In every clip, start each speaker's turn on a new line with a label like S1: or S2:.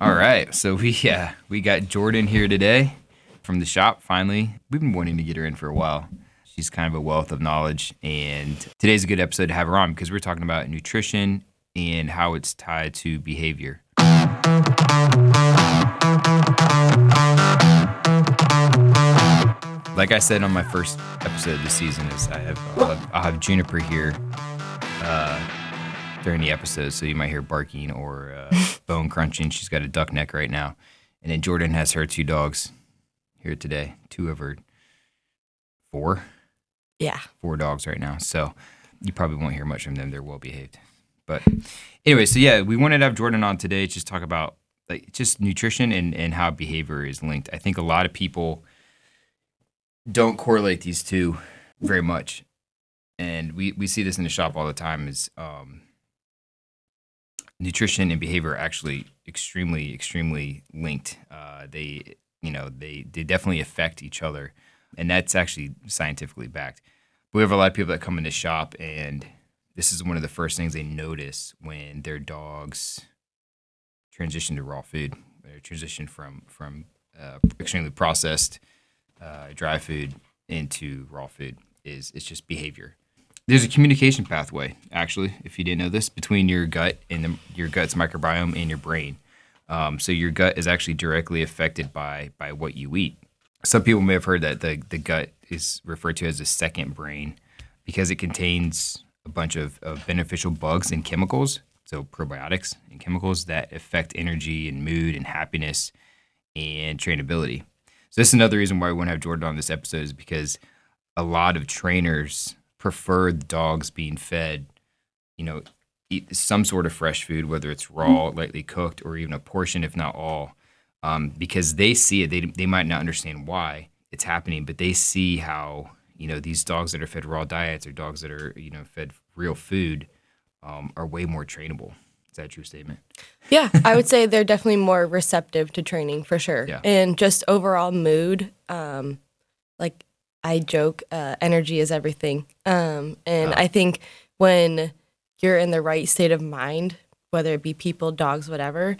S1: All right, so we uh, we got Jordan here today from the shop. Finally, we've been wanting to get her in for a while. She's kind of a wealth of knowledge, and today's a good episode to have her on because we're talking about nutrition and how it's tied to behavior. Like I said on my first episode of the season, is I have I'll have, I'll have Juniper here uh, during the episode, so you might hear barking or uh, bone crunching. She's got a duck neck right now, and then Jordan has her two dogs here today. Two of her four,
S2: Yeah.
S1: four dogs right now. So you probably won't hear much from them. They're well behaved. But anyway, so yeah, we wanted to have Jordan on today. to Just talk about like just nutrition and and how behavior is linked. I think a lot of people don't correlate these two very much, and we we see this in the shop all the time. Is um, nutrition and behavior are actually extremely extremely linked. Uh, they you know they they definitely affect each other, and that's actually scientifically backed. We have a lot of people that come in the shop, and this is one of the first things they notice when their dogs transition to raw food, or transition from from uh, extremely processed uh, dry food into raw food is it's just behavior. There's a communication pathway, actually, if you didn't know this, between your gut and the, your gut's microbiome and your brain. Um, so your gut is actually directly affected by by what you eat. Some people may have heard that the the gut is referred to as a second brain because it contains a bunch of, of beneficial bugs and chemicals, so probiotics and chemicals that affect energy and mood and happiness and trainability. So this is another reason why we want to have Jordan on this episode is because a lot of trainers prefer the dogs being fed, you know, eat some sort of fresh food, whether it's raw, lightly cooked, or even a portion, if not all, um, because they see it. They, they might not understand why it's happening, but they see how, you know, these dogs that are fed raw diets or dogs that are, you know, fed real food um, are way more trainable. Is that a true statement?
S3: Yeah, I would say they're definitely more receptive to training for sure.
S1: Yeah.
S3: And just overall mood, um, like I joke, uh, energy is everything. Um, and
S1: Oh.
S3: I think when you're in the right state of mind, whether it be people, dogs, whatever,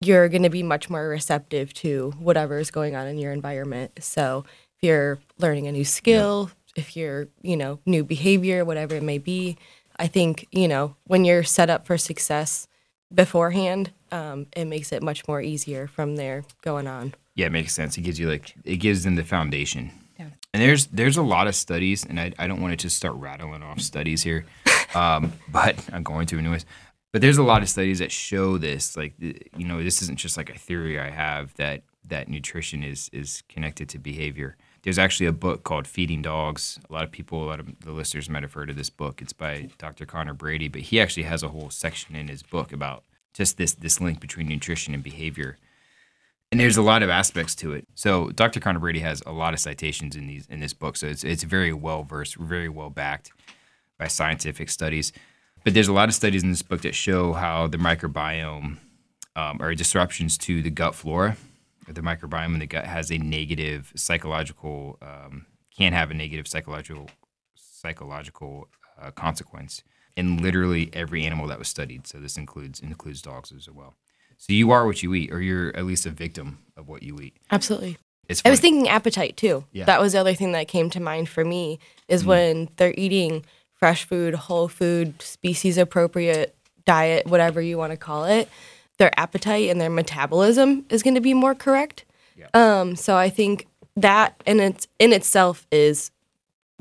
S3: you're going to be much more receptive to whatever is going on in your environment. So if you're learning a new skill, if you're, you know, new behavior, whatever it may be, I think, you know, when you're set up for success beforehand, um, it makes it much more easier from there going on.
S1: Yeah, it makes sense. It gives you like it gives them the foundation.
S2: Yeah.
S1: And there's there's a lot of studies, and I, I don't want to just start rattling off studies here, um, but I'm going to anyways. But there's a lot of studies that show this. Like you know, this isn't just like a theory I have that that nutrition is is connected to behavior. There's actually a book called Feeding Dogs. A lot of people, a lot of the listeners might have heard of this book. It's by Dr. Conor Brady, but he actually has a whole section in his book about just this this link between nutrition and behavior and there's a lot of aspects to it. So Dr. Conor Brady has a lot of citations in these in this book, so it's it's very well versed, very well backed by scientific studies. But there's a lot of studies in this book that show how the microbiome um, or disruptions to the gut flora, or the microbiome in the gut has a negative psychological um, can have a negative psychological psychological uh, consequence in literally every animal that was studied. So this includes includes dogs as well. So you are what you eat, or you're at least a victim of what you eat.
S3: Absolutely.
S1: It's
S3: I was thinking appetite too.
S1: Yeah.
S3: That was the other thing that came to mind for me is when they're eating fresh food, whole food, species appropriate diet, whatever you want to call it, their appetite and their metabolism is going to be more correct.
S1: Yeah.
S3: Um, so I think that in its in itself is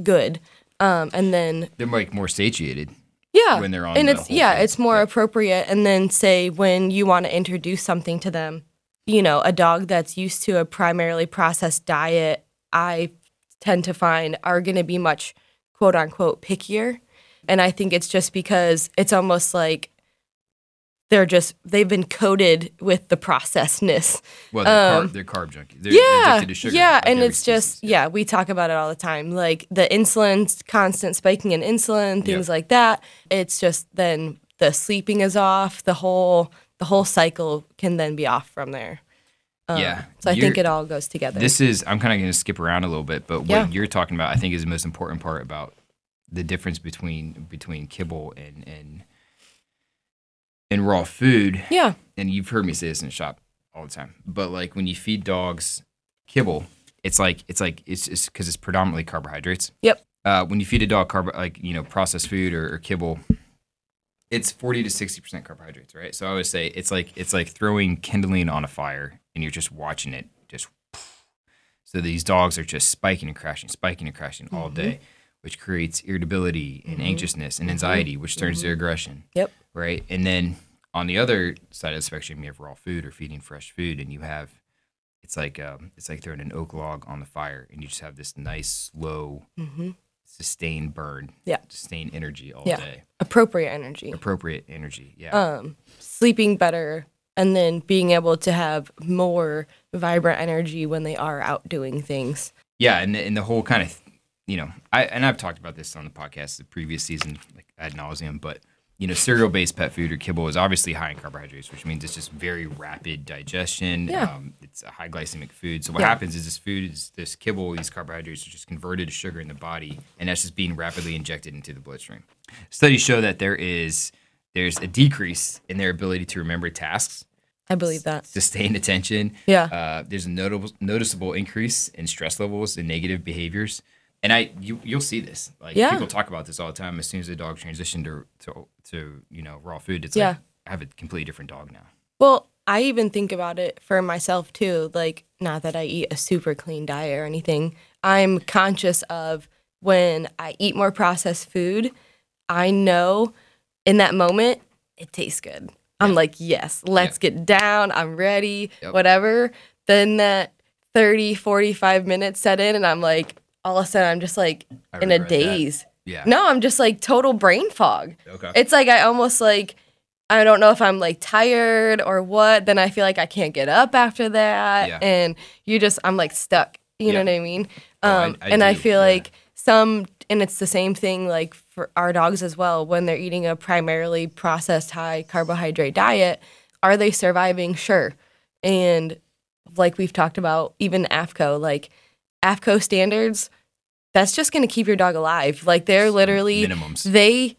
S3: good. Um, and then
S1: they're like more satiated.
S3: Yeah,
S1: when they're on
S3: and
S1: the
S3: it's yeah,
S1: food.
S3: it's more
S1: Yeah.
S3: appropriate. And then say when you want to introduce something to them, you know, a dog that's used to a primarily processed diet, I tend to find are going to be much quote unquote pickier. And I think it's just because it's almost like they're just they've been coated with the processedness.
S1: Well, they're,
S3: Um,
S1: carb, they're carb junkies. They're,
S3: yeah,
S1: addicted to sugar.
S3: yeah,
S1: like
S3: and it's just
S1: species.
S3: yeah. we talk about it all the time, like the insulin, constant spiking in insulin, things
S1: Yep.
S3: like that. It's just then the sleeping is off, the whole the whole cycle can then be off from there. Um,
S1: Yeah,
S3: so I think it all goes together.
S1: This is I'm kind of going to skip around a little bit, but what
S3: Yeah.
S1: you're talking about, I think, is the most important part about the difference between between kibble and and raw food.
S3: yeah,
S1: And you've heard me say this in the shop all the time, but like when you feed dogs kibble, it's like it's like it's it's because it's predominantly carbohydrates.
S3: Yep.
S1: Uh, when you feed a dog carb like you know processed food or, or kibble, it's forty to sixty percent carbohydrates, right? So I would say it's like it's like throwing kindling on a fire and you're just watching it just. So these dogs are just spiking and crashing, spiking and crashing all
S3: Mm-hmm.
S1: day, which creates irritability and anxiousness and anxiety, which turns
S3: Mm-hmm.
S1: to aggression
S3: yep,
S1: right? And then on the other side of the spectrum, you have raw food or feeding fresh food, and you have it's like um, it's like throwing an oak log on the fire, and you just have this nice, slow,
S3: hmm
S1: sustained burn,
S3: Yeah.
S1: sustained energy all
S3: Yeah.
S1: day,
S3: appropriate energy.
S1: appropriate energy, yeah,
S3: um, sleeping better, and then being able to have more vibrant energy when they are out doing things.
S1: yeah, and the, and the whole kind of you know, I and I've talked about this on the podcast the previous season, like ad nauseum, but you know, cereal based pet food or kibble is obviously high in carbohydrates, which means it's just very rapid digestion.
S3: Yeah.
S1: Um, it's a high glycemic food. So what
S3: Yeah.
S1: happens is this food is this kibble, these carbohydrates are just converted to sugar in the body, and that's just being rapidly injected into the bloodstream. Studies show that there is there's a decrease in their ability to remember tasks,
S3: I believe that.
S1: Sustained attention,
S3: Yeah.
S1: uh, there's a notable noticeable increase in stress levels and negative behaviors. And I you you'll see this. Like
S3: Yeah.
S1: people talk about this all the time. As soon as the dog transitioned to to, to you know raw food, it's
S3: Yeah.
S1: like I have a completely different dog now.
S3: Well, I even think about it for myself too. Like, not that I eat a super clean diet or anything. I'm conscious of when I eat more processed food, I know in that moment it tastes good. I'm like, yes, let's get down. I'm ready,
S1: Yep.
S3: whatever. Then that 30, 45 minutes set in, and I'm like, all of a sudden, I'm just like
S1: I
S3: in a
S1: regret that.
S3: daze.
S1: Yeah.
S3: No, I'm just like total brain fog.
S1: Okay.
S3: It's like I almost like I don't know if I'm like tired or what. Then I feel like I can't get up after that,
S1: Yeah.
S3: and you just I'm like stuck. You
S1: Yeah.
S3: know what I mean?
S1: Oh, I-
S3: Um,
S1: I
S3: and I feel
S1: yeah.
S3: like some, and it's the same thing like for our dogs as well. When they're eating a primarily processed high carbohydrate diet, are they surviving? Sure. And like we've talked about, even AAFCO, like AAFCO standards, that's just going to keep your dog alive. Like they're literally
S1: minimums.
S3: they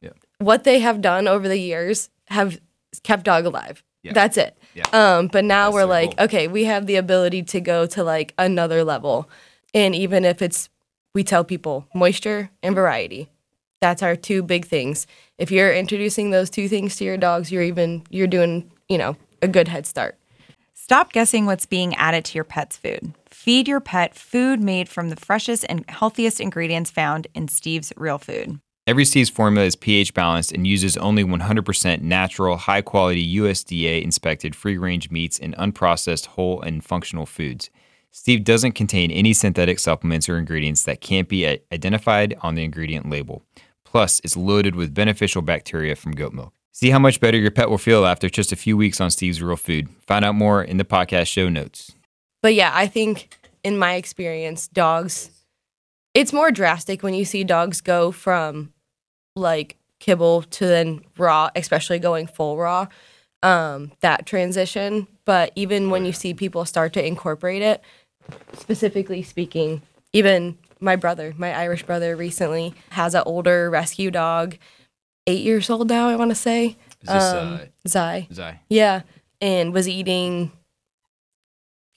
S1: Yeah.
S3: what they have done over the years have kept dog alive.
S1: Yeah.
S3: That's it.
S1: Yeah.
S3: Um, but now
S1: That's
S3: we're like,
S1: goal.
S3: okay, we have the ability to go to like another level. And even if it's we tell people moisture and variety. That's our two big things. If you're introducing those two things to your dogs, you're even you're doing, you know, a good head start.
S2: Stop guessing what's being added to your pet's food. Feed your pet food made from the freshest and healthiest ingredients found in Steve's Real Food.
S1: Every Steve's formula is pH balanced and uses only 100% natural, high quality USDA inspected free range meats and unprocessed whole and functional foods. Steve doesn't contain any synthetic supplements or ingredients that can't be identified on the ingredient label. Plus, it's loaded with beneficial bacteria from goat milk. See how much better your pet will feel after just a few weeks on Steve's Real Food. Find out more in the podcast show notes.
S3: But yeah, I think in my experience, dogs, it's more drastic when you see dogs go from like kibble to then raw, especially going full raw, um, that transition. But even when you see people start to incorporate it, specifically speaking, even my brother, my Irish brother, recently has an older rescue dog, eight years old now, I want to say.
S1: Is this
S3: um,
S1: uh,
S3: Zai.
S1: Zai?
S3: Yeah, and was eating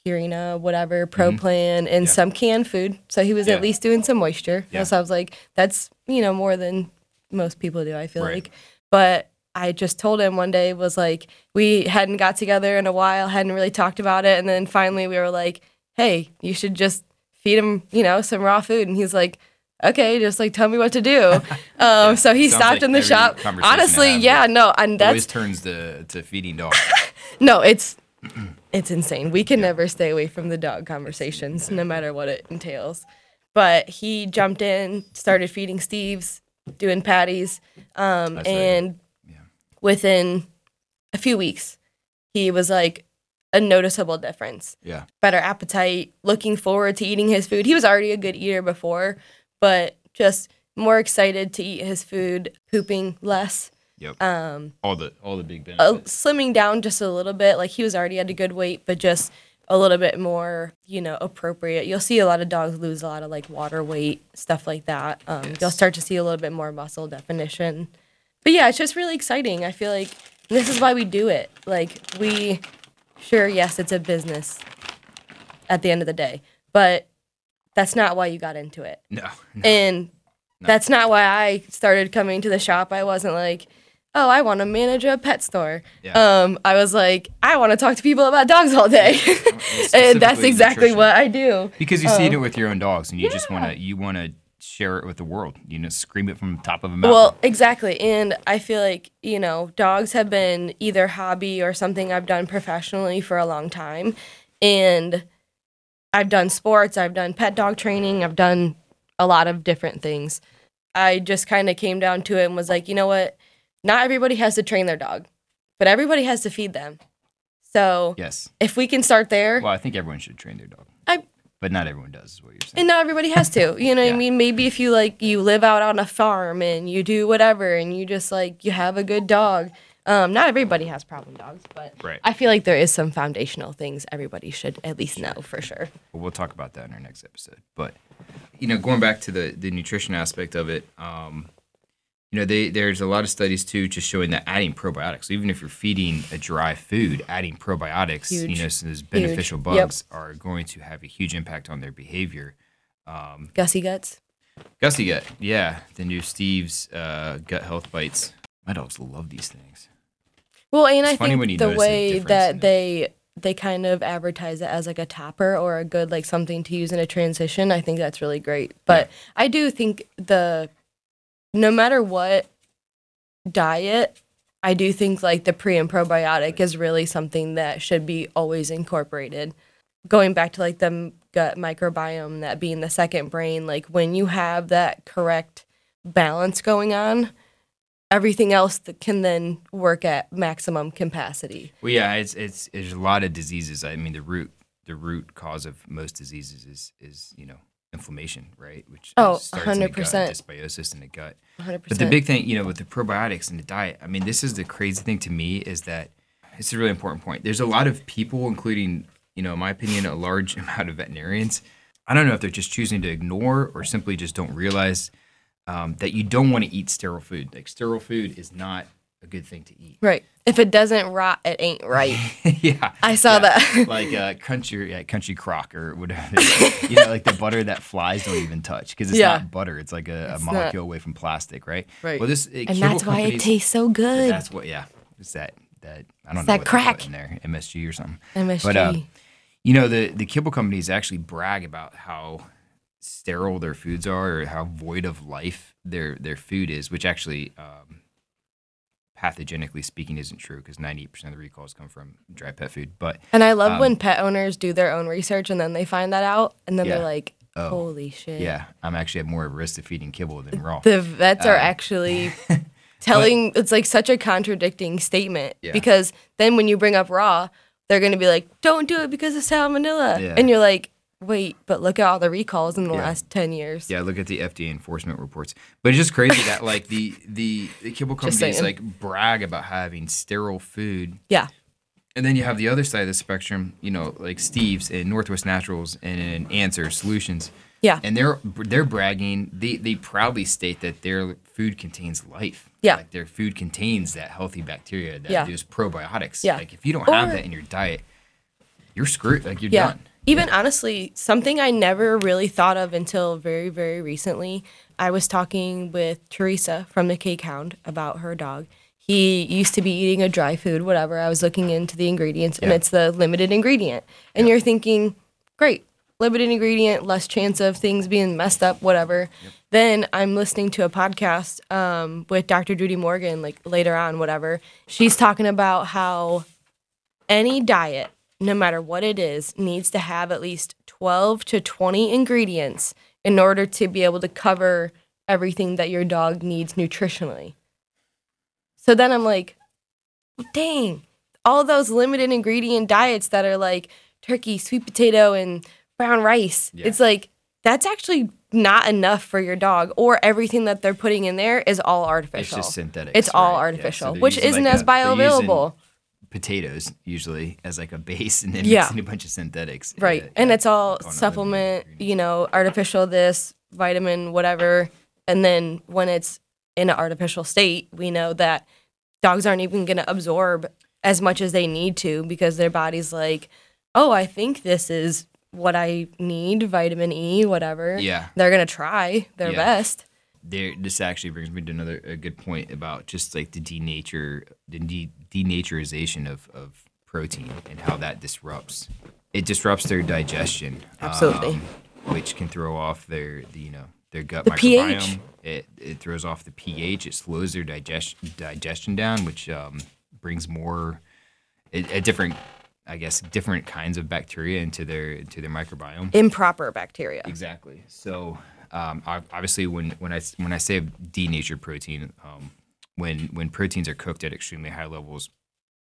S3: Purina, whatever, Pro Plan, and
S1: Yeah.
S3: some canned food. So he was
S1: Yeah.
S3: at least doing some moisture.
S1: Yeah.
S3: So I was like, that's you know more than most people do. I feel
S1: Right.
S3: like, but I just told him one day was like we hadn't got together in a while, hadn't really talked about it, and then finally we were like, hey, you should just feed him, you know, some raw food, and he's like. Okay, just like tell me what to do. Um, so he stopped
S1: like
S3: in the shop. Honestly, yeah, no, and that's Always
S1: turns to, to feeding dogs.
S3: no, it's it's insane. We can never stay away from the dog conversations, no matter what it entails. But he jumped in, started feeding Steve's, doing patties, um, and
S1: Yeah.
S3: within a few weeks, he was like a noticeable difference.
S1: Yeah.
S3: Better appetite, looking forward to eating his food. He was already a good eater before, but just more excited to eat his food, pooping less.
S1: Yep.
S3: Um,
S1: all the all the big
S3: uh,
S1: benefits.
S3: slimming down just a little bit. Like he was already at a good weight, but just a little bit more, you know, appropriate. You'll see a lot of dogs lose a lot of like water weight, stuff like that. Um, You'll start to see a little bit more muscle definition. But yeah, it's just really exciting. I feel like this is why we do it. Like we, sure, yes, it's a business at the end of the day, but that's not why you got into it.
S1: no, no.
S3: And that's not why I started coming to the shop. I wasn't like, oh, I want to manage a pet store.
S1: Yeah.
S3: Um, I was like, I want to talk to people about dogs all day. and that's exactly
S1: nutrition.
S3: what I do.
S1: because you see
S3: Oh.
S1: it with your own dogs, and you just want to you want to share it with the world. You know, scream it from the top of a mountain.
S3: Well, exactly. And I feel like, you know, dogs have been either hobby or something I've done professionally for a long time. And I've done sports, I've done pet dog training, I've done a lot of different things. I just kind of came down to it and was like, you know what? Not everybody has to train their dog, but everybody has to feed them. So
S1: yes.
S3: if we can start there,
S1: Well, I think everyone should train their dog.
S3: I-
S1: but not everyone does. Is what you're saying.
S3: and not everybody has to. You know what I mean? Maybe if you like you live out on a farm and you do whatever and you just like you have a good dog. Um, not everybody has problem dogs, but
S1: Right.
S3: I feel like there is some foundational things everybody should at least know for sure.
S1: Well, we'll talk about that in our next episode. But you know, going back to the the nutrition aspect of it, um, you know, they, there's a lot of studies too, just showing that adding probiotics, even if you're feeding a dry food, adding probiotics, you know, so those beneficial
S3: Yep.
S1: bugs are going to have a huge impact on their behavior. Um,
S3: Gussy guts.
S1: Gusty Gut, yeah, the new Steve's uh, gut health bites. My dogs love these things.
S3: Well, and
S1: It's
S3: I think the
S1: notice the
S3: way that they they kind of advertise it as like a topper or a good like something to use in a transition, I think that's really great. But I do think the no matter what diet, I do think like the pre and probiotic is really something that should be always incorporated. Going back to like the gut microbiome, that being the second brain, like when you have that correct balance going on, everything else that can then work at maximum capacity.
S1: Well, yeah, it's it's there's a lot of diseases. I mean, the root the root cause of most diseases is is you know inflammation, right? Which
S3: Oh,
S1: is- starts in the gut,
S3: 100%.
S1: dysbiosis in the gut.
S3: 100%.
S1: But the big thing, you know, with the probiotics in the diet, I mean, this is the crazy thing to me is that it's a really important point. There's a lot of people, including, you know, in my opinion, a large amount of veterinarians. I don't know if they're just choosing to ignore or simply just don't realize um, that you don't want to eat sterile food. Like sterile food is not a good thing to eat.
S3: right. If it doesn't rot, it ain't right.
S1: yeah,
S3: I saw
S1: yeah.
S3: that.
S1: like uh, country, yeah, country crock or whatever. you know, like the butter that flies don't even touch because it's
S3: Yeah.
S1: not butter. It's like a, a
S3: It's not.
S1: molecule away from plastic, right?
S3: Right.
S1: Well, this uh,
S3: and that's why it tastes so good.
S1: That's what, yeah. It's that that I don't know
S3: that crack.
S1: in there, MSG or something.
S3: MSG.
S1: But uh, you know, the the kibble companies actually brag about how sterile their foods are or how void of life their their food is, which actually, um, pathogenically speaking, isn't true because ninety percent of the recalls come from dry pet food. But
S3: and I love
S1: um,
S3: when pet owners do their own research and then they find that out and then
S1: Yeah.
S3: they're like,
S1: Oh,
S3: holy shit.
S1: yeah, I'm actually at more risk of feeding kibble than raw.
S3: The vets are
S1: Um,
S3: actually telling it's like such a contradicting statement
S1: Yeah.
S3: because then when you bring up raw, they're going to be like, don't do it because of salmonella.
S1: Yeah.
S3: And you're like, wait, but look at all the recalls in the
S1: Yeah.
S3: last 10 years.
S1: Yeah, look at the FDA enforcement reports. But it's just crazy that like the the the kibble companies like brag about having sterile food
S3: Yeah.
S1: And then you have the other side of the spectrum, you know, like Steve's and Northwest Naturals and Answer Solutions.
S3: Yeah.
S1: And they're they're bragging. They they proudly state that their food contains life.
S3: Yeah.
S1: Like their food contains that healthy bacteria that
S3: Yeah.
S1: probiotics.
S3: Yeah.
S1: Like if you don't have that in your diet, you're screwed. Like you're
S3: Yeah.
S1: done.
S3: Even honestly, something I never really thought of until very, very recently. I was talking with Teresa from the Cake Hound about her dog. He used to be eating a dry food, whatever. I was looking into the ingredients, and
S1: Yeah.
S3: it's the limited ingredient. And you're thinking, great, limited ingredient, less chance of things being messed up, whatever. Then I'm listening to a podcast um, with Dr. Judy Morgan, like later on, whatever. She's talking about how any diet, no matter what it is, needs to have at least 12 to 20 ingredients in order to be able to cover everything that your dog needs nutritionally. So then I'm like, dang, all those limited ingredient diets that are like turkey, sweet potato, and brown rice.
S1: Yeah.
S3: It's like that's actually not enough for your dog, or everything that they're putting in there is all artificial.
S1: It's just synthetic.
S3: It's all artificial, which isn't as bioavailable.
S1: Potatoes usually as like a base, and then
S3: Yeah.
S1: mixing a bunch of synthetics.
S3: Right.
S1: Uh,
S3: and
S1: yeah,
S3: it's all supplement, you know, artificial this, vitamin, whatever. And then when it's in an artificial state, we know that dogs aren't even going to absorb as much as they need to because their body's like, oh, I think this is what I need, vitamin E, whatever.
S1: Yeah.
S3: They're going to try their
S1: Yeah.
S3: best.
S1: there this actually brings me to another a good point about just like the denature the de- denaturization of, of protein and how that disrupts it disrupts their digestion
S3: Absolutely.
S1: um, which can throw off their the, you know their gut
S3: The
S1: microbiome
S3: pH.
S1: it it throws off the pH it slows their digestion digestion down which um, brings more a, a different I guess different kinds of bacteria into their into their microbiome
S3: Improper bacteria.
S1: Exactly. So, um, obviously, when when I when I say denatured protein, um, when when proteins are cooked at extremely high levels,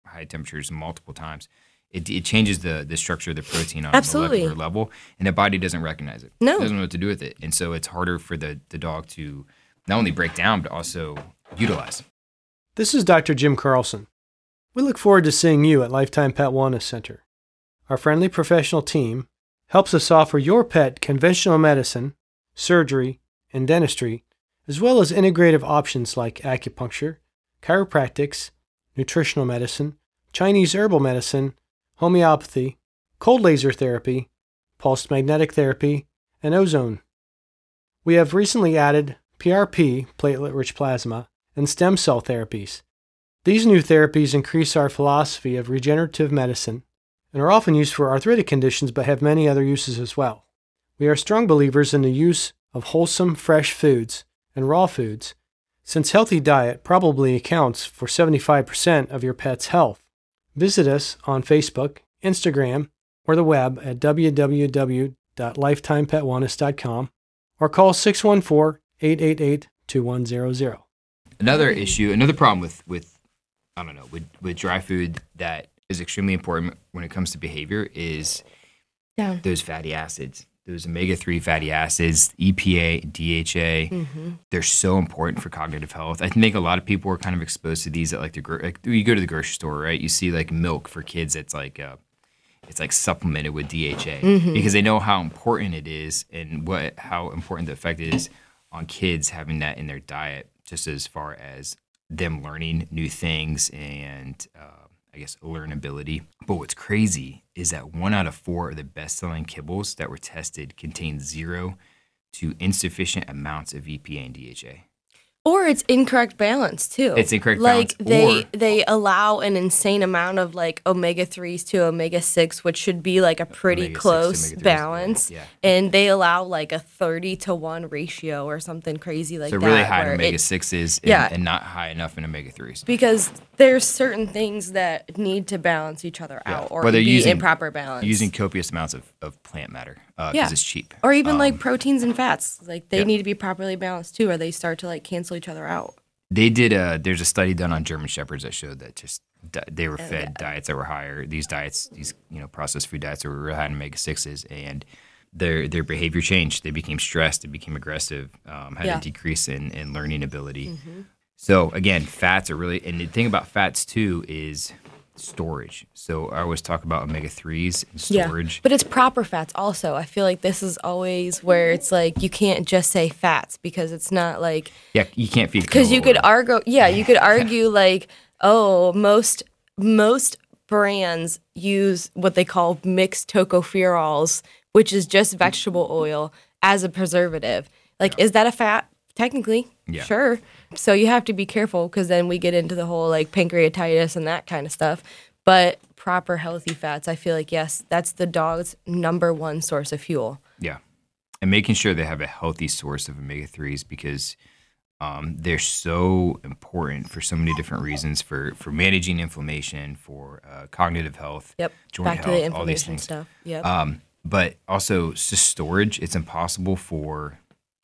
S1: high temperatures, multiple times, it, it changes the the structure of the protein on
S3: Absolutely.
S1: a molecular level, and the body doesn't recognize it.
S3: No.
S1: it doesn't know what to do with it, and so it's harder for the the dog to not only break down but also utilize.
S4: This is Dr. Jim Carlson. We look forward to seeing you at Lifetime Pet Wellness Center. Our friendly professional team helps us offer your pet conventional medicine, surgery, and dentistry, as well as integrative options like acupuncture, chiropractics, nutritional medicine, Chinese herbal medicine, homeopathy, cold laser therapy, pulsed magnetic therapy, and ozone. We have recently added PRP, platelet rich plasma, and stem cell therapies. These new therapies increase our philosophy of regenerative medicine and are often used for arthritic conditions but have many other uses as well. We are strong believers in the use of wholesome, fresh foods and raw foods, since healthy diet probably accounts for 75% of your pet's health. Visit us on Facebook, Instagram, or the web at www.lifetimepetwellness.com or call 614 888 2100.
S1: Another issue, another problem with with I don't know with with dry food that is extremely important when it comes to behavior is
S3: Yeah.
S1: those fatty acids, those omega three fatty acids, EPA, DHA.
S3: Mm-hmm.
S1: They're so important for cognitive health. I think a lot of people are kind of exposed to these at like the like you go to the grocery store, right? You see like milk for kids that's like uh, it's like supplemented with DHA
S3: Mm-hmm.
S1: because they know how important it is and what how important the effect is on kids having that in their diet, just as far as them learning new things and uh, I guess learnability. But what's crazy is that one out of four of the best-selling kibbles that were tested contained zero to insufficient amounts of EPA and DHA.
S3: Or it's incorrect balance too.
S1: It's incorrect
S3: like
S1: balance,
S3: they
S1: or-
S3: they allow an insane amount of like omega threes to omega six, which should be like a pretty
S1: Omega-6
S3: close balance.
S1: yeah.
S3: And they allow like a thirty to one ratio or something crazy like
S1: So
S3: that.
S1: really high in omega sixes and,
S3: Yeah.
S1: and not high enough in omega threes.
S3: because there's certain things that need to balance each other out or
S1: Well, they're
S3: be
S1: using-
S3: in proper balance.
S1: Using copious amounts of, of plant matter because
S3: Yeah.
S1: it's cheap.
S3: or even
S1: Um,
S3: like proteins and fats, like they
S1: yeah.
S3: need to be properly balanced too, or they start to like cancel each other out.
S1: they did a there's a study done on German shepherds that showed that just di- they
S3: Oh,
S1: were fed diets that were higher. These diets, these you know processed food diets, that were high in omega sixes, and their their behavior changed. They became stressed. They became aggressive. Um, had
S3: Yeah. Mm-hmm.
S1: a decrease in in learning ability. So again, fats are really and the thing about fats too is storage. So I always talk about omega threes and storage.
S3: Yeah, but it's proper fats also. I feel like this is always where it's like you can't just say fats because it's not like
S1: Yeah, you can't feed
S3: because you could argue yeah you could argue like oh most most brands use what they call mixed tocopherols which is just vegetable oil as a preservative like is that a fat technically
S1: Yeah.
S3: sure so you have to be careful because then we get into the whole like pancreatitis and that kind of stuff but proper healthy fats i feel like yes that's the dog's number one source of fuel
S1: Yeah. And making sure they have a healthy source of omega 3s because um, they're so important for so many different reasons for, for managing inflammation, for uh, cognitive health,
S3: yep
S1: joint
S3: back
S1: health,
S3: to the
S1: all these
S3: inflammation
S1: things.
S3: stuff yep
S1: Um, but also, just storage. It's impossible for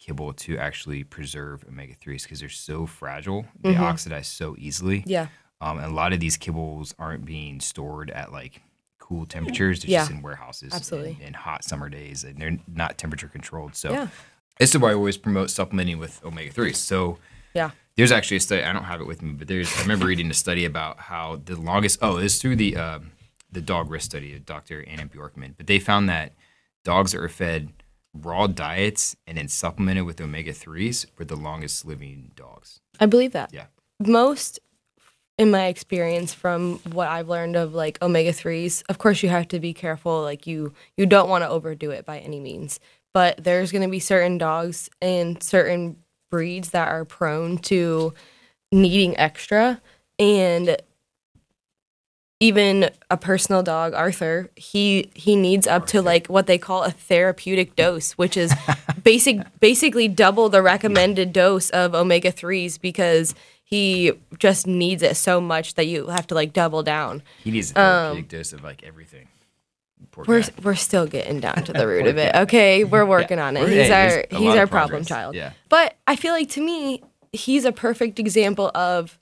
S1: kibble to actually preserve omega 3s because they're so fragile. They oxidize so easily.
S3: yeah
S1: Um, and a lot of these kibbles aren't being stored at like cool temperatures. They're
S3: Yeah.
S1: just in warehouses
S3: Absolutely.
S1: in, hot summer days, and they're not temperature controlled. So
S3: Yeah.
S1: this is why I always promote supplementing with omega threes. So
S3: Yeah.
S1: there's actually a study. I don't have it with me, but there's. I remember reading a study about how the longest. Oh, it's through the um, the dog risk study of Dr. Anna Bjorkman. But they found that dogs that are fed raw diets and then supplemented with omega threes were the longest living dogs.
S3: I believe that.
S1: Yeah.
S3: Most in my experience from what I've learned of like omega 3s, of course you have to be careful like you you don't want to overdo it by any means. But there's going to be certain dogs and certain breeds that are prone to needing extra and even a personal dog Arthur he he needs up to like what they call a therapeutic dose which is basic basically double the recommended dose of omega 3s because he just needs it so much that you have to like double down.
S1: He needs a um, therapeutic dose of like everything. Poor
S3: we're
S1: guy.
S3: we're still getting down to the root of it. okay we're working on it.
S1: We're-
S3: he's
S1: hey,
S3: our he's our problem child.
S1: Yeah.
S3: but I feel like to me, he's a perfect example of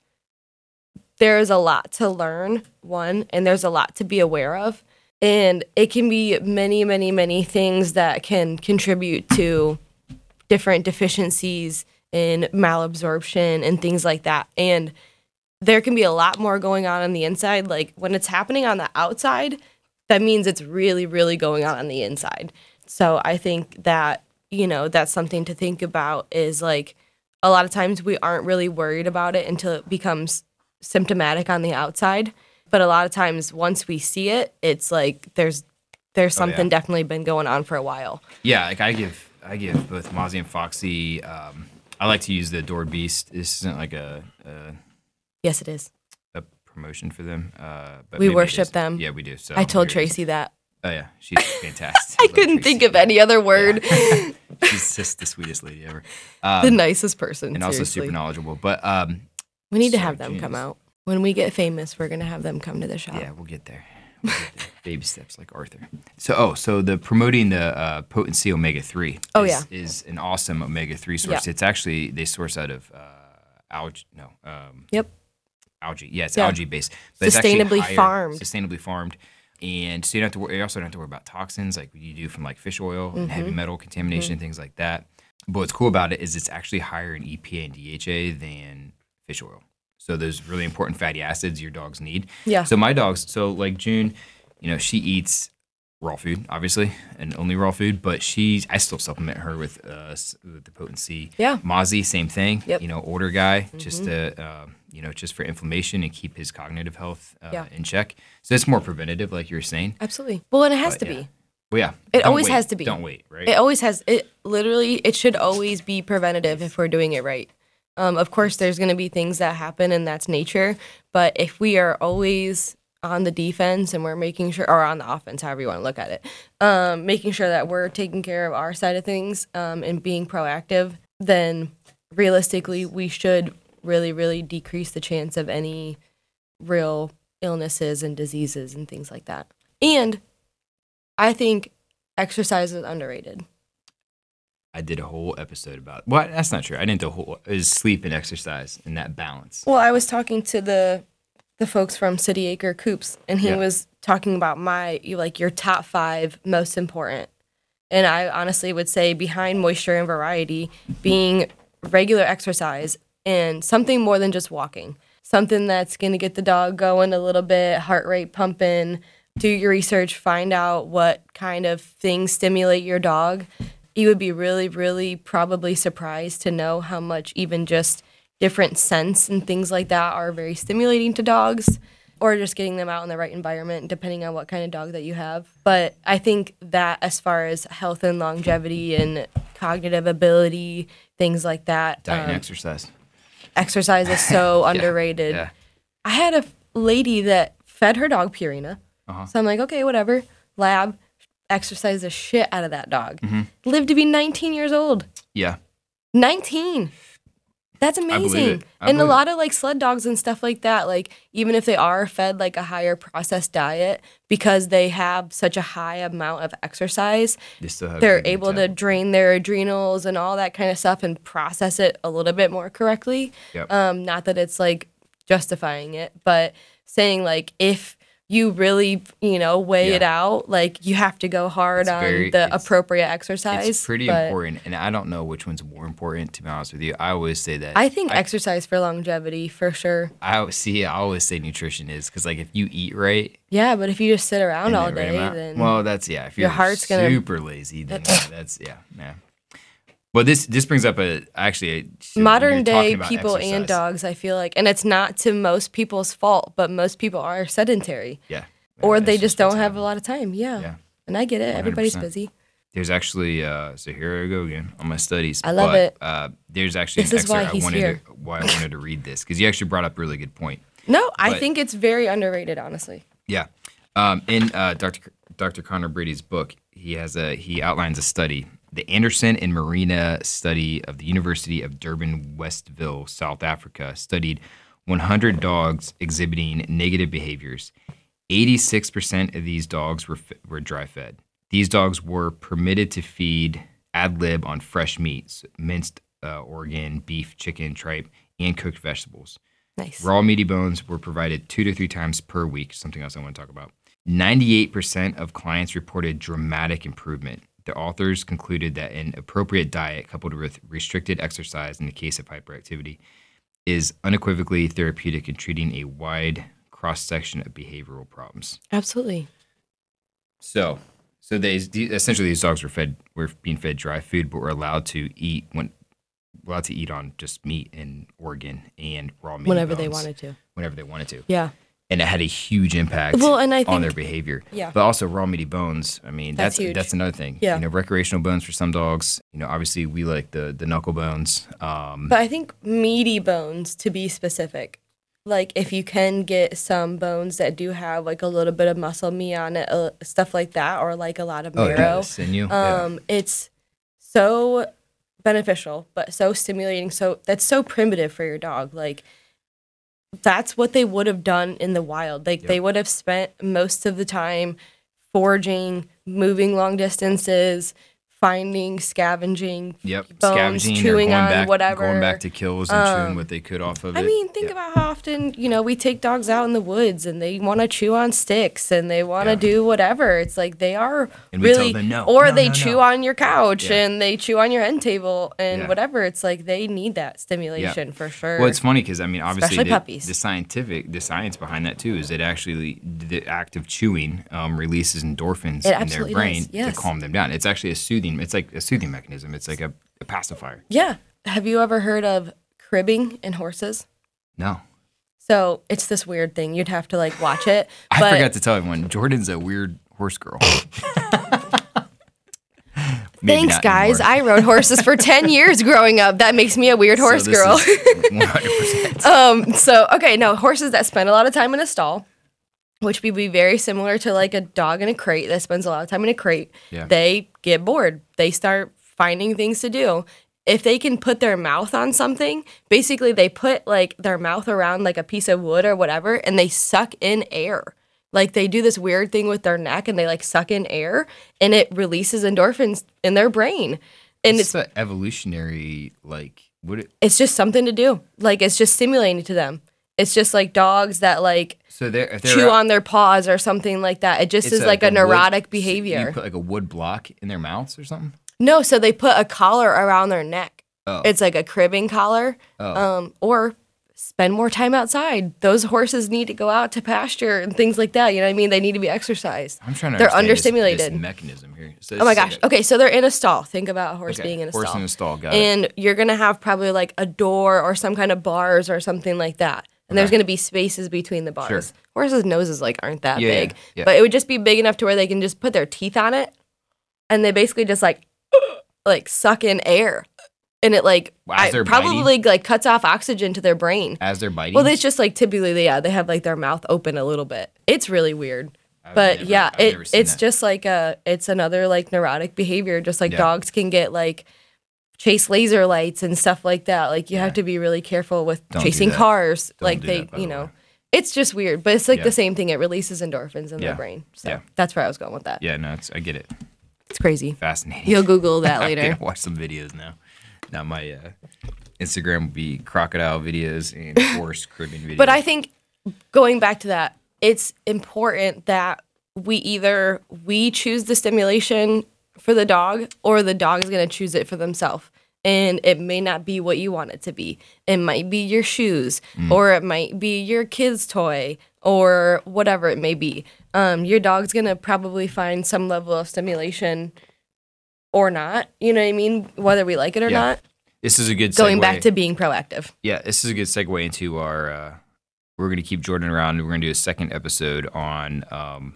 S3: there's a lot to learn, one, and there's a lot to be aware of. And it can be many, many, many things that can contribute to different deficiencies in malabsorption and things like that. And there can be a lot more going on on the inside. Like when it's happening on the outside, that means it's really, really going on on the inside. So I think that, you know, that's something to think about is like a lot of times we aren't really worried about it until it becomes symptomatic on the outside. But a lot of times once we see it, it's like there's there's
S1: Oh, yeah.
S3: something definitely been going on for a while.
S1: Yeah, like I give I give both Mozzie and Foxy. Um, I like to use the Adored Beast. This isn't like a a,
S3: Yes, it is.
S1: a promotion for them. Uh, but
S3: We worship them.
S1: Yeah, we do. So
S3: I told
S1: here it is.
S3: Tracy that.
S1: Oh yeah, she's fantastic.
S3: I
S1: love
S3: couldn't
S1: Tracy.
S3: think of any other word.
S1: She's just the sweetest lady ever, um,
S3: the nicest person.
S1: and also super knowledgeable. But um,
S3: We need to have them come out. When we get famous, we're gonna have them come to the shop.
S1: yeah, we'll get there. We'll get there. Baby steps like Arthur. So oh, so the promoting the uh, potency omega three.
S3: Oh,
S1: is,
S3: yeah.
S1: is an awesome omega three source.
S3: Yeah.
S1: It's actually they source out of uh, algae. No, um,
S3: Yep.
S1: algae. Yeah, it's
S3: Yeah.
S1: algae based. But it's
S3: Sustainably
S1: higher-
S3: farmed.
S1: Sustainably farmed. And so you don't have to worry, you also don't have to worry about toxins like you do from like fish oil and
S3: Mm-hmm.
S1: heavy metal contamination, and things like that. But what's cool about it is it's actually higher in EPA and DHA than fish oil. So those really important fatty acids your dogs need.
S3: Yeah.
S1: So my dogs, so like June, you know, she eats raw food, obviously, and only raw food. But she, I still supplement her with uh with the potency.
S3: Yeah.
S1: Mozzie, same thing.
S3: Yep. Mm-hmm.
S1: You know, older guy, just to uh, you know, just for inflammation and keep his cognitive health uh,
S3: Yeah.
S1: in check. So it's more preventative, like you were saying.
S3: Absolutely. Well, and it has
S1: But,
S3: to
S1: yeah.
S3: be.
S1: Well, yeah.
S3: It
S1: don't
S3: always
S1: wait.
S3: has to be.
S1: Don't wait, right?
S3: It always has. It literally. It should always be preventative if we're doing it right. Um, of course, there's going to be things that happen, and that's nature. But if we are always on the defense and we're making sure, or on the offense, however you want to look at it, um, making sure that we're taking care of our side of things um, and being proactive, then realistically, we should really, really decrease the chance of any real illnesses and diseases and things like that. And I think exercise is underrated.
S1: I did a whole episode about. Well, that's not true. I didn't do a whole. It was sleep and exercise and that balance.
S3: Well, I was talking to the the folks from City Acre Coops, and he
S1: Yeah.
S3: was talking about my you like your top five most important. And I honestly would say behind moisture and variety, being regular exercise and something more than just walking. Something that's going to get the dog going a little bit, heart rate pumping. Do your research, find out what kind of things stimulate your dog. You would be really, really probably surprised to know how much even just different scents and things like that are very stimulating to dogs or just getting them out in the right environment depending on what kind of dog that you have but i think that as far as health and longevity and cognitive ability things like that
S1: Diet and
S3: um,
S1: exercise.
S3: exercise is so underrated
S1: Yeah.
S3: i had a lady that fed her dog purina
S1: Uh-huh.
S3: so i'm like okay whatever lab exercise the shit out of that dog.
S1: Mm-hmm.
S3: lived to be 19 years old.
S1: Yeah.
S3: 19 that's amazing. and a lot of like sled dogs and stuff like that like even if they are fed like a higher processed diet because they have such a high amount of exercise
S1: They still have
S3: they're
S1: good
S3: able to drain their adrenals and all that kind of stuff and process it a little bit more correctly.
S1: Yep.
S3: um not that it's like justifying it, but saying like if you really, you know, weigh it out, like you have to go hard
S1: It's
S3: on
S1: very-
S3: the appropriate exercise.
S1: It's pretty important, and I don't know which one's more important. To be honest with you, I always say that.
S3: I think exercise for longevity for sure.
S1: I always- see. I always say nutrition is because like if you eat right
S3: Yeah, but if you just sit around all
S1: right
S3: day,
S1: amount-
S3: then
S1: well, that's yeah. If
S3: your
S1: you're
S3: heart's gonna-
S1: super lazy, then yeah, that's yeah, yeah. Well, this this brings up a actually a,
S3: modern day people and dogs, I feel like, and it's not to most people's fault, but most people are sedentary
S1: Yeah.
S3: or they just don't have a lot of time. Yeah.
S1: Yeah.
S3: And I get it. Everybody's
S1: 100%.
S3: busy.
S1: There's actually uh, so here I go again on my studies.
S3: I love
S1: but,
S3: it.
S1: Uh, there's actually
S3: This
S1: an
S3: is why
S1: excerpt I
S3: he's
S1: wanted
S3: here.
S1: to why I wanted to read this because you actually brought up a really good point.
S3: No, I think it's very underrated, honestly.
S1: Yeah. Um, in uh, Dr. Dr. Conor Brady's book, he has a he outlines a study, the Anderson and Marina study of the University of Durban, Westville, South Africa, studied 100 dogs exhibiting negative behaviors. 86% of these dogs were were dry fed. These dogs were permitted to feed ad lib on fresh meats, minced uh, organ, beef, chicken, tripe, and cooked vegetables.
S3: Nice.
S1: Raw meaty bones were provided two to three times per week, something else I want to talk about. 98% of clients reported dramatic improvement. The authors concluded that an appropriate diet coupled with restricted exercise in the case of hyperactivity is unequivocally therapeutic in treating a wide cross section of behavioral problems.
S3: Absolutely.
S1: So, so they essentially these dogs were fed were being fed dry food, but were allowed to eat when allowed to eat on just meat and organ and raw meat
S3: Whenever they wanted to.
S1: whenever they wanted to,
S3: Yeah.
S1: And it had a huge impact
S3: Well, and I
S1: on their behavior.
S3: Yeah.
S1: but also raw meaty bones. I mean,
S3: That's
S1: that's
S3: huge.
S1: that's another thing.
S3: Yeah.
S1: you know, recreational bones for some dogs. You know, obviously we like the the knuckle bones. Um,
S3: But I think meaty bones, to be specific, like if you can get some bones that do have like a little bit of muscle meat on it, uh, stuff like that, or like a lot of
S1: oh yeah,
S3: marrow,
S1: the sinew. yeah.
S3: um, it's so beneficial, but so stimulating. So that's so primitive for your dog. Like that's what they would have done in the wild. Like they would have spent most of the time foraging, moving long distances, finding, scavenging.
S1: Yep,
S3: bones,
S1: scavenging
S3: chewing on
S1: back,
S3: whatever.
S1: going back to kills and chewing
S3: Um,
S1: what they could off of it.
S3: I mean, think
S1: Yeah.
S3: about how often, you know, we take dogs out in the woods and they want to chew on sticks and they want to
S1: Yeah.
S3: do whatever. It's like they are
S1: And
S3: really,
S1: no.
S3: or
S1: No,
S3: they
S1: no,
S3: chew on your couch
S1: Yeah.
S3: and they chew on your end table and
S1: Yeah.
S3: whatever. It's like they need that stimulation for sure.
S1: Well, it's funny because I mean, obviously, the,
S3: puppies.
S1: the scientific, the science behind that too is that actually the act of chewing um, releases endorphins
S3: It
S1: in their brain
S3: does, yes.
S1: to calm them down. It's actually a soothing. It's like a soothing mechanism. It's like a, a pacifier.
S3: yeah. Have you ever heard of cribbing in horses?
S1: No,
S3: So it's this weird thing. You'd have to like watch it.
S1: I
S3: but
S1: forgot to tell everyone. Jordan's a weird horse girl.
S3: Thanks, guys. I rode horses for 10 years growing up. That makes me a weird horse
S1: So
S3: girl.
S1: is 100%.
S3: um so okay no horses that spend a lot of time in a stall which would be very similar to like a dog in a crate that spends a lot of time in a crate.
S1: Yeah.
S3: they get bored. They start finding things to do. If they can put their mouth on something basically they put like their mouth around like a piece of wood or whatever and they suck in air. Like they do this weird thing with their neck and they like suck in air and it releases endorphins in their brain. And
S1: it's
S3: it's
S1: an evolutionary like what? It,
S3: it's just something to do. Like it's just stimulating to them it's just like dogs that like
S1: so they're, if they're
S3: chew
S1: out-
S3: on their paws or something like that. It just is like a,
S1: wood-
S3: neurotic
S1: You
S3: behavior.
S1: You put like a wood block in their mouths or something.
S3: no, so they put a collar around their neck.
S1: Oh.
S3: It's like a cribbing collar.
S1: Oh.
S3: Um, or spend more time outside. Those horses need to go out to pasture and things like that. You know what I mean? They need to be exercised.
S1: I'm trying to.
S3: They're
S1: understand this- this
S3: understimulated.
S1: mechanism here. So
S3: Oh my gosh.
S1: like
S3: Okay, so they're in a stall. Think about a horse
S1: Okay,
S3: being in a
S1: horse
S3: stall.
S1: in a stall, got it.
S3: and you're gonna have probably like a door or some kind of bars or something like that. And there's gonna be spaces between the bars.
S1: Sure.
S3: Horses' noses like aren't that
S1: Yeah, yeah,
S3: big,
S1: yeah.
S3: but it would just be big enough to where they can just put their teeth on it, and they basically just like like suck in air, and it like I- probably like cuts off oxygen to their brain.
S1: as they're biting.
S3: Well, it's just like typically, yeah, they have like their mouth open a little bit. It's really weird.
S1: I've
S3: But
S1: never-
S3: yeah,
S1: I've
S3: it it's
S1: that.
S3: just like a it's another like neurotic behavior. Just like
S1: Yeah.
S3: dogs can get like chase laser lights and stuff like that. Like you
S1: Yeah.
S3: have to be really careful with
S1: Don't
S3: chasing cars.
S1: Don't
S3: like they,
S1: that,
S3: you know,
S1: way.
S3: it's just weird. But it's like
S1: Yeah.
S3: the same thing. It releases endorphins in
S1: Yeah.
S3: their brain. So
S1: Yeah.
S3: that's where I was going with that.
S1: yeah, no, it's, I get it.
S3: It's crazy.
S1: Fascinating.
S3: You'll Google that later.
S1: watch some videos now. Now my uh, Instagram will be crocodile videos and horse cribbing videos.
S3: But I think going back to that, it's important that we either we choose the stimulation for the dog or the dog is going to choose it for themselves. And it may not be what you want it to be. It might be your shoes, or it might be your kid's toy, or whatever it may be. Um, your dog's gonna probably find some level of stimulation or not. You know what I mean? Whether we like it or
S1: Yeah.
S3: not.
S1: this is a good
S3: Going
S1: segue.
S3: back to being proactive.
S1: yeah, this is a good segue into our. Uh, we're going to keep Jordan around. We're going to do a second episode on. Um,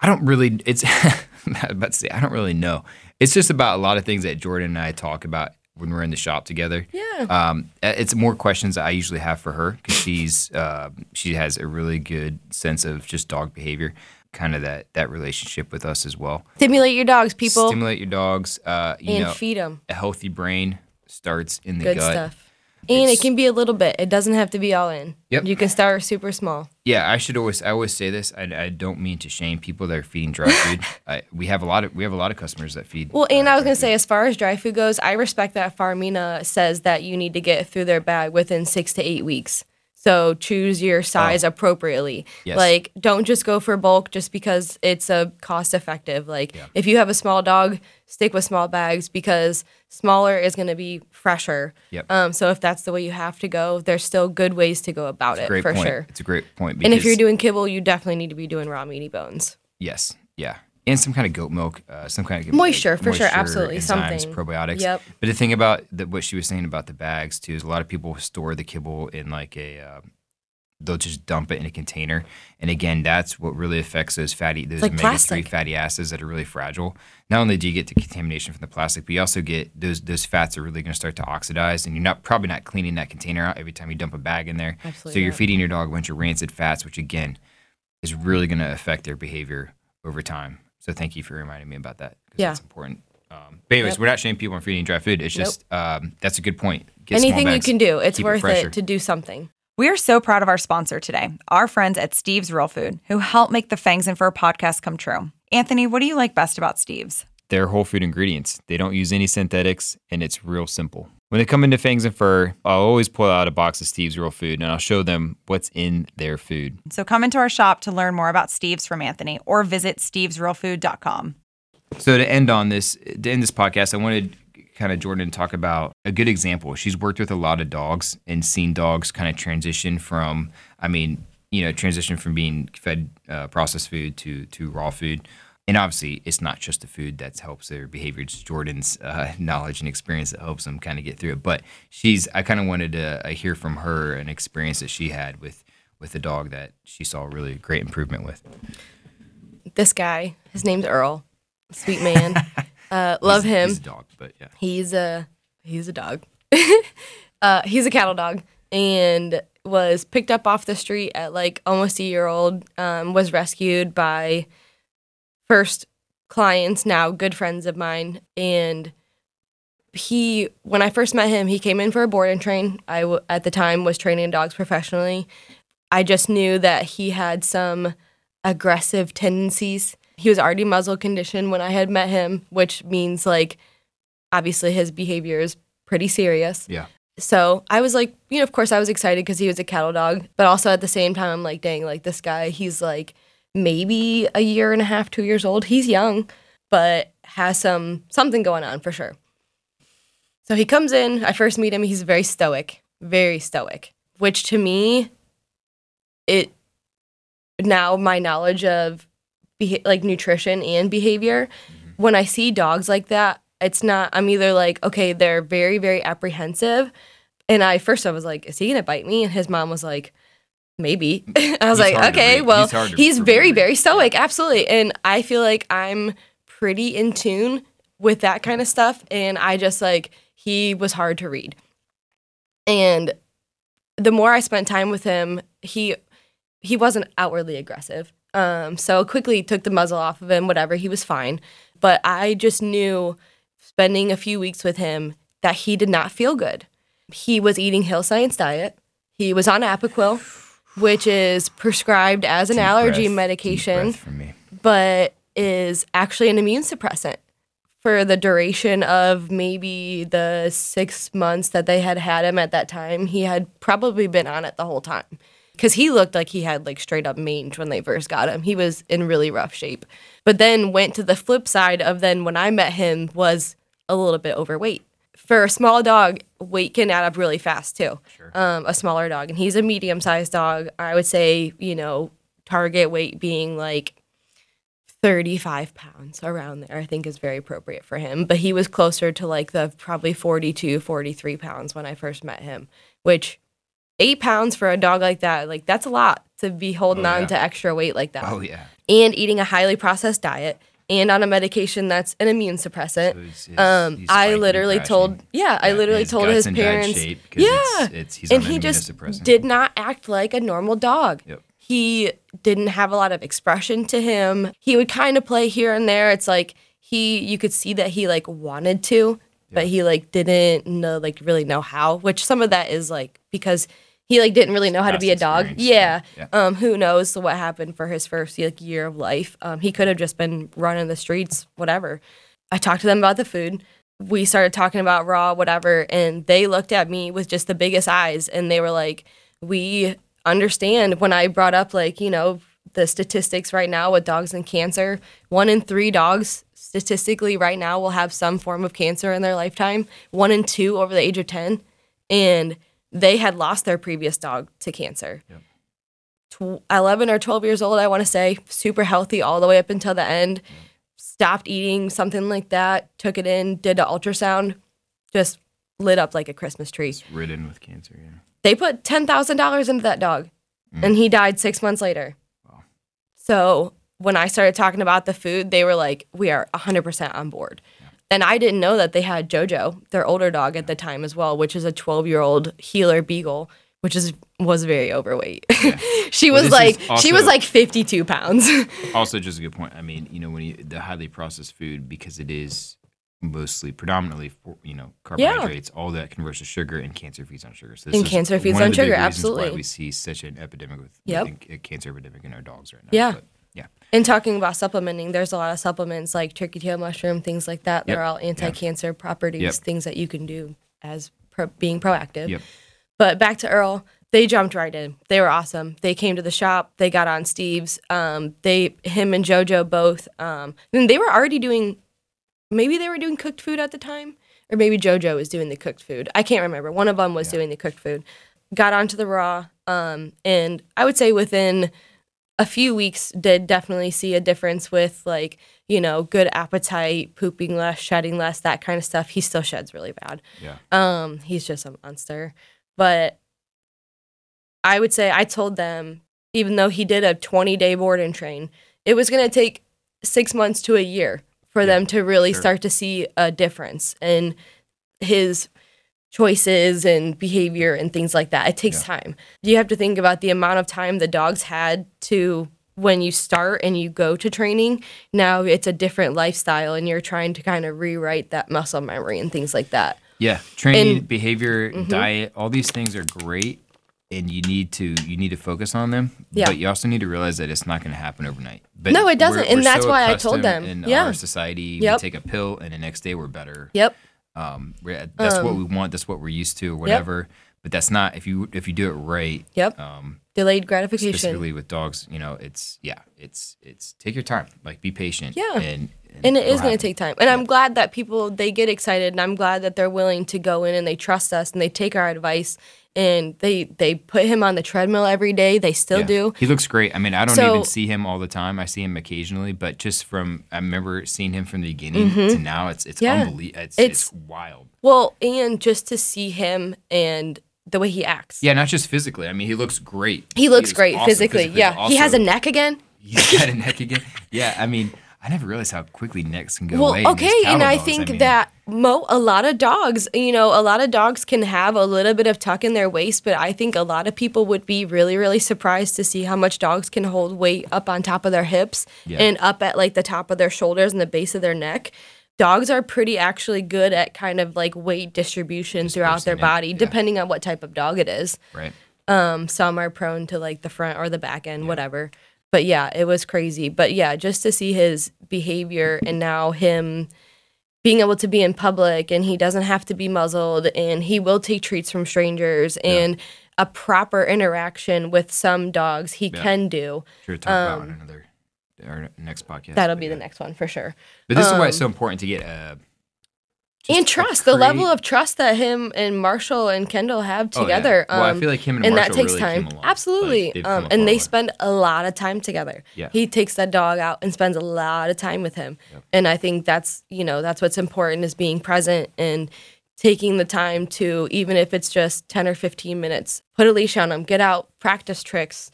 S1: I don't really. It's To say I don't really know. It's just about a lot of things that Jordan and I talk about when we're in the shop together.
S3: Yeah.
S1: Um, it's more questions that I usually have for her because she's uh, she has a really good sense of just dog behavior, kind of that that relationship with us as well.
S3: Stimulate your dogs, people,
S1: Stimulate your dogs. Uh, you
S3: and
S1: know,
S3: feed them.
S1: a healthy brain starts in the
S3: Good
S1: gut.
S3: stuff. And
S1: It's-
S3: it can be a little bit. It doesn't have to be all in.
S1: Yep.
S3: You can start super small.
S1: Yeah, I should always I always say this. I, I don't mean to shame people that are feeding dry food. I, we have a lot of we have a lot of customers that feed.
S3: Well, and
S1: uh,
S3: I was gonna
S1: food.
S3: say, as far as dry food goes, I respect that Farmina says that you need to get through their bag within six to eight weeks. So choose your size appropriately.
S1: Oh. Yes.
S3: Like, don't just go for bulk just because it's a cost effective. Like, if you have a small dog, stick with small bags because smaller is gonna be fresher.
S1: Yep.
S3: Um, so if that's the way you have to go, there's still good ways to go about it for
S1: point.
S3: sure.
S1: It's a great point.
S3: And if you're doing kibble, you definitely need to be doing raw meaty bones.
S1: yes, yeah, and some kind of goat milk, uh, some kind of
S3: Moisture, for sure, absolutely,
S1: enzymes,
S3: something.
S1: probiotics.
S3: Yep.
S1: But the thing about the, what she was saying about the bags too is a lot of people store the kibble in like a. Uh, They'll just dump it in a container, and again, that's what really affects those fatty, those
S3: like
S1: omega three fatty acids that are really fragile. Not only do you get the contamination from the plastic, but you also get those those fats are really going to start to oxidize, and you're not probably not cleaning that container out every time you dump a bag in there.
S3: Absolutely
S1: so you're
S3: not.
S1: feeding your dog a bunch of rancid fats, which again is really going to affect their behavior over time. So thank you for reminding me about that. 'cause
S3: Yeah.
S1: that's important. Um, but anyways,
S3: Yep.
S1: we're not shaming people on feeding dry food. It's
S3: Nope.
S1: just um, that's a good point. Get small
S3: Anything you can do, it's
S1: Keep it
S3: worth it to do something.
S2: We are so proud of our sponsor today, our friends at Steve's Real Food, who help make the Fangs and Fur podcast come true. Anthony, what do you like best about Steve's?
S1: They're whole food ingredients. They don't use any synthetics, and it's real simple. When they come into Fangs and Fur, I'll always pull out a box of Steve's Real Food, and I'll show them what's in their food.
S2: So come into our shop to learn more about Steve's from Anthony or visit stevesrealfood.com.
S1: So to end on this, to end this podcast, I wanted kind of Jordan to talk about a good example. She's worked with a lot of dogs and seen dogs kind of transition from, I mean, you know, transition from being fed uh, processed food to to raw food. And obviously, it's not just the food that helps their behavior; it's Jordan's uh, knowledge and experience that helps them kind of get through it. But she's, I kind of wanted to uh, hear from her an experience that she had with with a dog that she saw really great improvement with.
S3: This guy, his name's Earl, sweet man. uh, love
S1: He's-
S3: him.
S1: He's a dog, but yeah.
S3: He's a he's a dog. uh, he's a cattle dog and was picked up off the street at like almost a year old. Um, was rescued by first clients, now good friends of mine, and he when I first met him, he came in for a board and train. I w- at the time was training dogs professionally. I just knew that he had some aggressive tendencies. He was already muzzle conditioned when I had met him, which means like obviously his behavior is pretty serious.
S1: Yeah.
S3: So I was like, you know, of course I was excited because he was a cattle dog, but also at the same time, I'm like, dang, like this guy, he's like maybe a year and a half, two years old. He's young, but has some something going on for sure. So he comes in. I first meet him. He's very stoic, very stoic, which to me, it now my knowledge of beha- like nutrition and behavior, mm-hmm. when I see dogs like that, it's not. I'm either like, okay, they're very, very apprehensive, and I first I was like, is he gonna bite me? And his mom was like, maybe. I was
S1: He's
S3: like, okay, well,
S1: He's
S3: he's very,
S1: read.
S3: very stoic, absolutely. And I feel like I'm pretty in tune with that kind of stuff, and I just like he was hard to read, and the more I spent time with him, he he wasn't outwardly aggressive. Um, so quickly took the muzzle off of him, whatever, he was fine. But I just knew spending a few weeks with him that he did not feel good. He was eating Hill Science diet. He was on Apoquel, which is prescribed as an
S1: Deep
S3: allergy
S1: breath,
S3: medication,
S1: breath for me.
S3: but is actually an immune suppressant for the duration of maybe the six months that they had had him at that time, he had probably been on it the whole time. Because he looked like he had like straight up mange when they first got him. He was in really rough shape. But then went to the flip side of then when I met him was a little bit overweight. For a small dog, weight can add up really fast too. Um, a smaller dog. And he's a medium sized dog. I would say, you know, target weight being like 35 pounds around there, I think is very appropriate for him. But he was closer to like the probably 42, 43 pounds when I first met him, which eight pounds for a dog like that, like that's a lot to be holding
S1: Oh,
S3: on to extra weight like that.
S1: Oh yeah.
S3: And eating a highly processed diet and on a medication that's an immune suppressant.
S1: So it's- it's-
S3: um,
S1: he's
S3: I literally told, yeah, I literally
S1: his
S3: told his parents, yeah,
S1: it's, it's, he's
S3: and he just did not act like a normal dog.
S1: Yep.
S3: He didn't have a lot of expression to him. He would kind of play here and there. It's like he, you could see that he like wanted to, but he like didn't know, like really know how. Which some of that is like because he like didn't really know how to be a dog. Yeah.
S1: yeah.
S3: Um. Who knows what happened for his first like year of life? Um. He could have just been running the streets, whatever. I talked to them about the food. We started talking about raw, whatever, and they looked at me with just the biggest eyes and they were like, We understand when I brought up, like, you know, the statistics right now with dogs and cancer. One in three dogs statistically right now will have some form of cancer in their lifetime, one in two over the age of 10. And they had lost their previous dog to cancer. Tw- 11 or 12 years old, I want to say, super healthy all the way up until the end. Stopped eating something like that, took it in, did an ultrasound, just lit up like a Christmas tree.
S1: It's ridden with cancer. Yeah.
S3: They put $10,000 into that dog mm. and he died six months later.
S1: Wow.
S3: So when I started talking about the food, they were like, we are 100% on board. And I didn't know that they had JoJo, their older dog at the time as well, which is a 12 year old heeler beagle, which is was very overweight. she
S1: Well,
S3: was like
S1: is
S3: she was like 52 pounds.
S1: Also, just a good point. I mean, you know, when you the highly processed food because it is mostly predominantly for, you know carbohydrates, all that converts to sugar, and cancer feeds on sugar. So this
S3: And
S1: is
S3: cancer feeds on sugar, absolutely.
S1: We see such an epidemic with
S3: Yep.
S1: with cancer epidemic in our dogs right now.
S3: Yeah.
S1: But, yeah.
S3: And talking about supplementing, there's a lot of supplements like turkey tail mushroom, things like that.
S1: Yep.
S3: They're all anti-cancer properties,
S1: Yep.
S3: things that you can do as pro- being proactive.
S1: Yep.
S3: But back to Earl, they jumped right in. They were awesome. They came to the shop. They got on Steve's. Um, they, him and JoJo both. Um, and they were already doing. Maybe they were doing cooked food at the time, or maybe JoJo was doing the cooked food. I can't remember. One of them was doing the cooked food. Got onto the raw, um, and I would say within a few weeks did definitely see a difference with like you know good appetite, pooping less, shedding less, that kind of stuff. He still sheds really bad.
S1: Yeah.
S3: Um, he's just a monster. But I would say I told them, even though he did a 20 day board and train, it was going to take six months to a year for
S1: Yeah,
S3: them to really
S1: sure.
S3: start to see a difference in his choices and behavior and things like that. It takes time. You have to think about the amount of time the dogs had to when you start and you go to training. Now it's a different lifestyle and you're trying to kind of rewrite that muscle memory and things like that.
S1: Yeah, training,
S3: And-
S1: behavior,
S3: Mm-hmm.
S1: diet, all these things are great, and you need to you need to focus on them.
S3: Yeah.
S1: But you also need to realize that it's not going to happen overnight. But
S3: No, it doesn't,
S1: we're-
S3: and
S1: we're
S3: that's
S1: so
S3: why I told them.
S1: In
S3: Yeah.
S1: our society,
S3: Yep.
S1: we take a pill, and the next day we're better.
S3: Yep.
S1: Um, that's what we want. That's what we're used to, or whatever. But that's not if you if you do it right.
S3: Yep.
S1: Um,
S3: Delayed gratification.
S1: specifically with dogs, you know, it's yeah, it's it's take your time, like be patient.
S3: Yeah.
S1: and
S3: and it
S1: it'll
S3: going to take time and i'm glad that people they get excited and i'm glad that they're willing to go in and they trust us and they take our advice and they they put him on the treadmill every day they still
S1: Yeah.
S3: do
S1: He looks great. I mean, I don't
S3: So-
S1: even see him all the time. I see him occasionally, but just from I remember seeing him from the beginning to now, it's it's
S3: Mm-hmm. Yeah.
S1: unbelievable. It's,
S3: It's-
S1: it's wild.
S3: well and just to see him and the way he acts
S1: Yeah, not just physically. I mean, he looks great.
S3: he looks
S1: is
S3: great
S1: awesome
S3: physically,
S1: but
S3: yeah he has a neck again
S1: He's got a neck again. Yeah, I mean, I never realized how quickly necks can go
S3: well
S1: away.
S3: okay and i
S1: dogs.
S3: think
S1: mean,
S3: that mo a lot of dogs you know a lot of dogs can have a little bit of tuck in their waist but i think a lot of people would be really really surprised to see how much dogs can hold weight up on top of their hips
S1: Yeah.
S3: and up at like the top of their shoulders and the base of their neck dogs are pretty actually good at kind of like weight distribution throughout their body
S1: yeah.
S3: depending on what type of dog it is
S1: right.
S3: um, some are prone to like the front or the back end, whatever. But yeah, it was crazy. But yeah, just to see his behavior and now him being able to be in public and he doesn't have to be muzzled and he will take treats from strangers and a proper interaction with some dogs he
S1: Yeah.
S3: can do.
S1: Sure, talk
S3: Um,
S1: in another our next podcast.
S3: That'll be the next one for sure.
S1: But this is why it's
S3: um,
S1: so important to get uh, just
S3: and trust, the level of trust that him and Marshall and Kendall have
S1: Oh, yeah.
S3: together.
S1: Well, I
S3: um,
S1: feel like him and,
S3: and that
S1: Marshall
S3: takes
S1: really
S3: time. Absolutely.
S1: Like,
S3: um, and they spend a lot of time together.
S1: Yeah.
S3: He takes that dog out and spends a lot of time with him.
S1: Yep.
S3: And I think that's, you know, that's what's important is being present and taking the time to, even if it's just 10 or 15 minutes, put a leash on him, get out, practice tricks,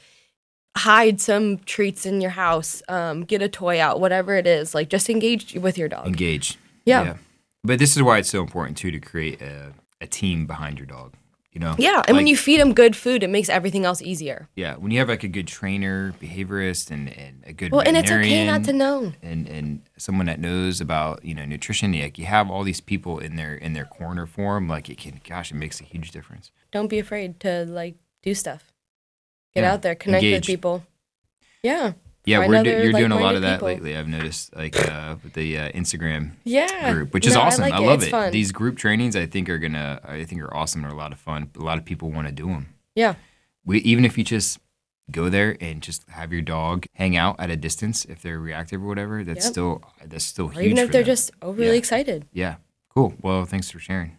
S3: hide some treats in your house, um, get a toy out, whatever it is. Like just engage with your dog.
S1: engage.
S3: Yeah.
S1: But this is why it's so important too to create a, a team behind your dog. You know.
S3: Yeah. And when you feed him good food, it makes everything else easier.
S1: yeah, when you have like a good trainer, behaviorist, and, and a good
S3: Well, and it's okay not to know.
S1: and and someone that knows about you know nutrition, like you have all these people in their in their corner for them, like it can, gosh, it makes a huge difference.
S3: don't be afraid to like do stuff. Get
S1: Yeah,
S3: out there, connect
S1: engage.
S3: with people. Yeah.
S1: Yeah, we're do, you're doing a lot of that
S3: people.
S1: lately. I've noticed, like uh, the uh, Instagram
S3: Yeah.
S1: group, which is
S3: No,
S1: awesome. I,
S3: like
S1: love
S3: It's
S1: it. These group trainings, I think, are gonna, I think, are awesome and are a lot of fun. A lot of people want to do them.
S3: yeah.
S1: We, even if you just go there and just have your dog hang out at a distance, if they're reactive or whatever, that's
S3: Yep.
S1: still that's still
S3: Or
S1: huge.
S3: even if they're
S1: them.
S3: just overly
S1: Yeah.
S3: excited.
S1: yeah, cool. Well, thanks for sharing.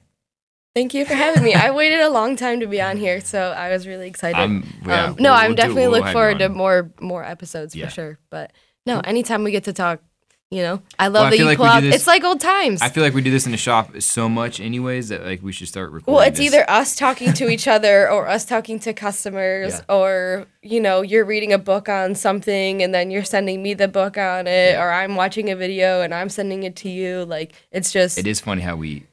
S3: Thank you for having me. I waited a long time to be on here, so I was really excited.
S1: I'm- yeah,
S3: um, no,
S1: we'll-
S3: I'm
S1: we'll do-
S3: definitely
S1: we'll
S3: look forward to more more episodes
S1: Yeah.
S3: for sure. But no, anytime we get to talk, you know, I love
S1: Well,
S3: that you
S1: like
S3: pull
S1: we do
S3: out.
S1: this-
S3: It's like old times.
S1: I feel like we do this in the shop so much, anyways, that like we should start recording.
S3: Well, it's
S1: this.
S3: either us talking to each other or us talking to customers
S1: Yeah.
S3: or, you know, you're reading a book on something and then you're sending me the book on it or I'm watching a video and I'm sending it to you. Like it's just
S1: It is funny how we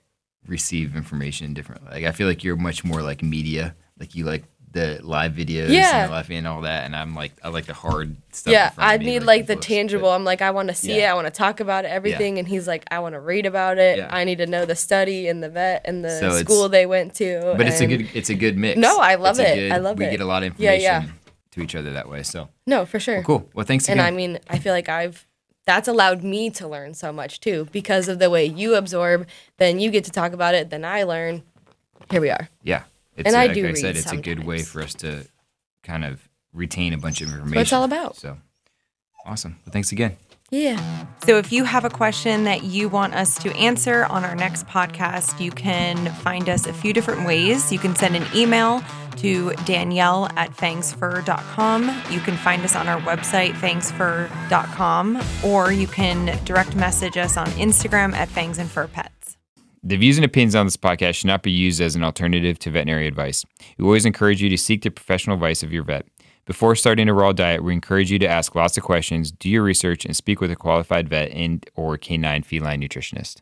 S1: receive information differently. Like I feel like you're much more like media. Like you like the live videos
S3: Yeah.
S1: and the live and all that, and I'm like I like the hard stuff.
S3: yeah,
S1: in
S3: I need like the
S1: books,
S3: tangible. I'm like, I want to see it. I want to talk about it, everything. And he's like, I want to read about it.
S1: Yeah.
S3: I need to know the study and the vet and the
S1: So
S3: school they went to.
S1: But it's a good it's a good mix.
S3: No, I love
S1: It's
S3: it.
S1: good-
S3: I love
S1: we
S3: it.
S1: We get a lot of
S3: Yeah,
S1: information
S3: yeah.
S1: to each other that way. So
S3: No, for sure.
S1: cool. Well, thanks again. And.
S3: I mean, I feel like I've that's allowed me to learn so much too because of the way you absorb. Then you get to talk about it. Then I learn. Here we are.
S1: yeah, it's
S3: and
S1: a-
S3: I
S1: like
S3: do
S1: I
S3: read
S1: said, it's a good way for us to kind of retain a bunch of information.
S3: what it's all about.
S1: So awesome. Well, thanks again.
S3: Yeah.
S2: So, if you have a question that you want us to answer on our next podcast, you can find us a few different ways. You can send an email to Danielle at fangsfur.com. You can find us on our website, fangsfur.com, or you can direct message us on Instagram at fangs and fur pets.
S1: The views and opinions on this podcast should not be used as an alternative to veterinary advice. We always encourage you to seek the professional advice of your vet. Before starting a raw diet, we encourage you to ask lots of questions, do your research, and speak with a qualified vet and or canine feline nutritionist.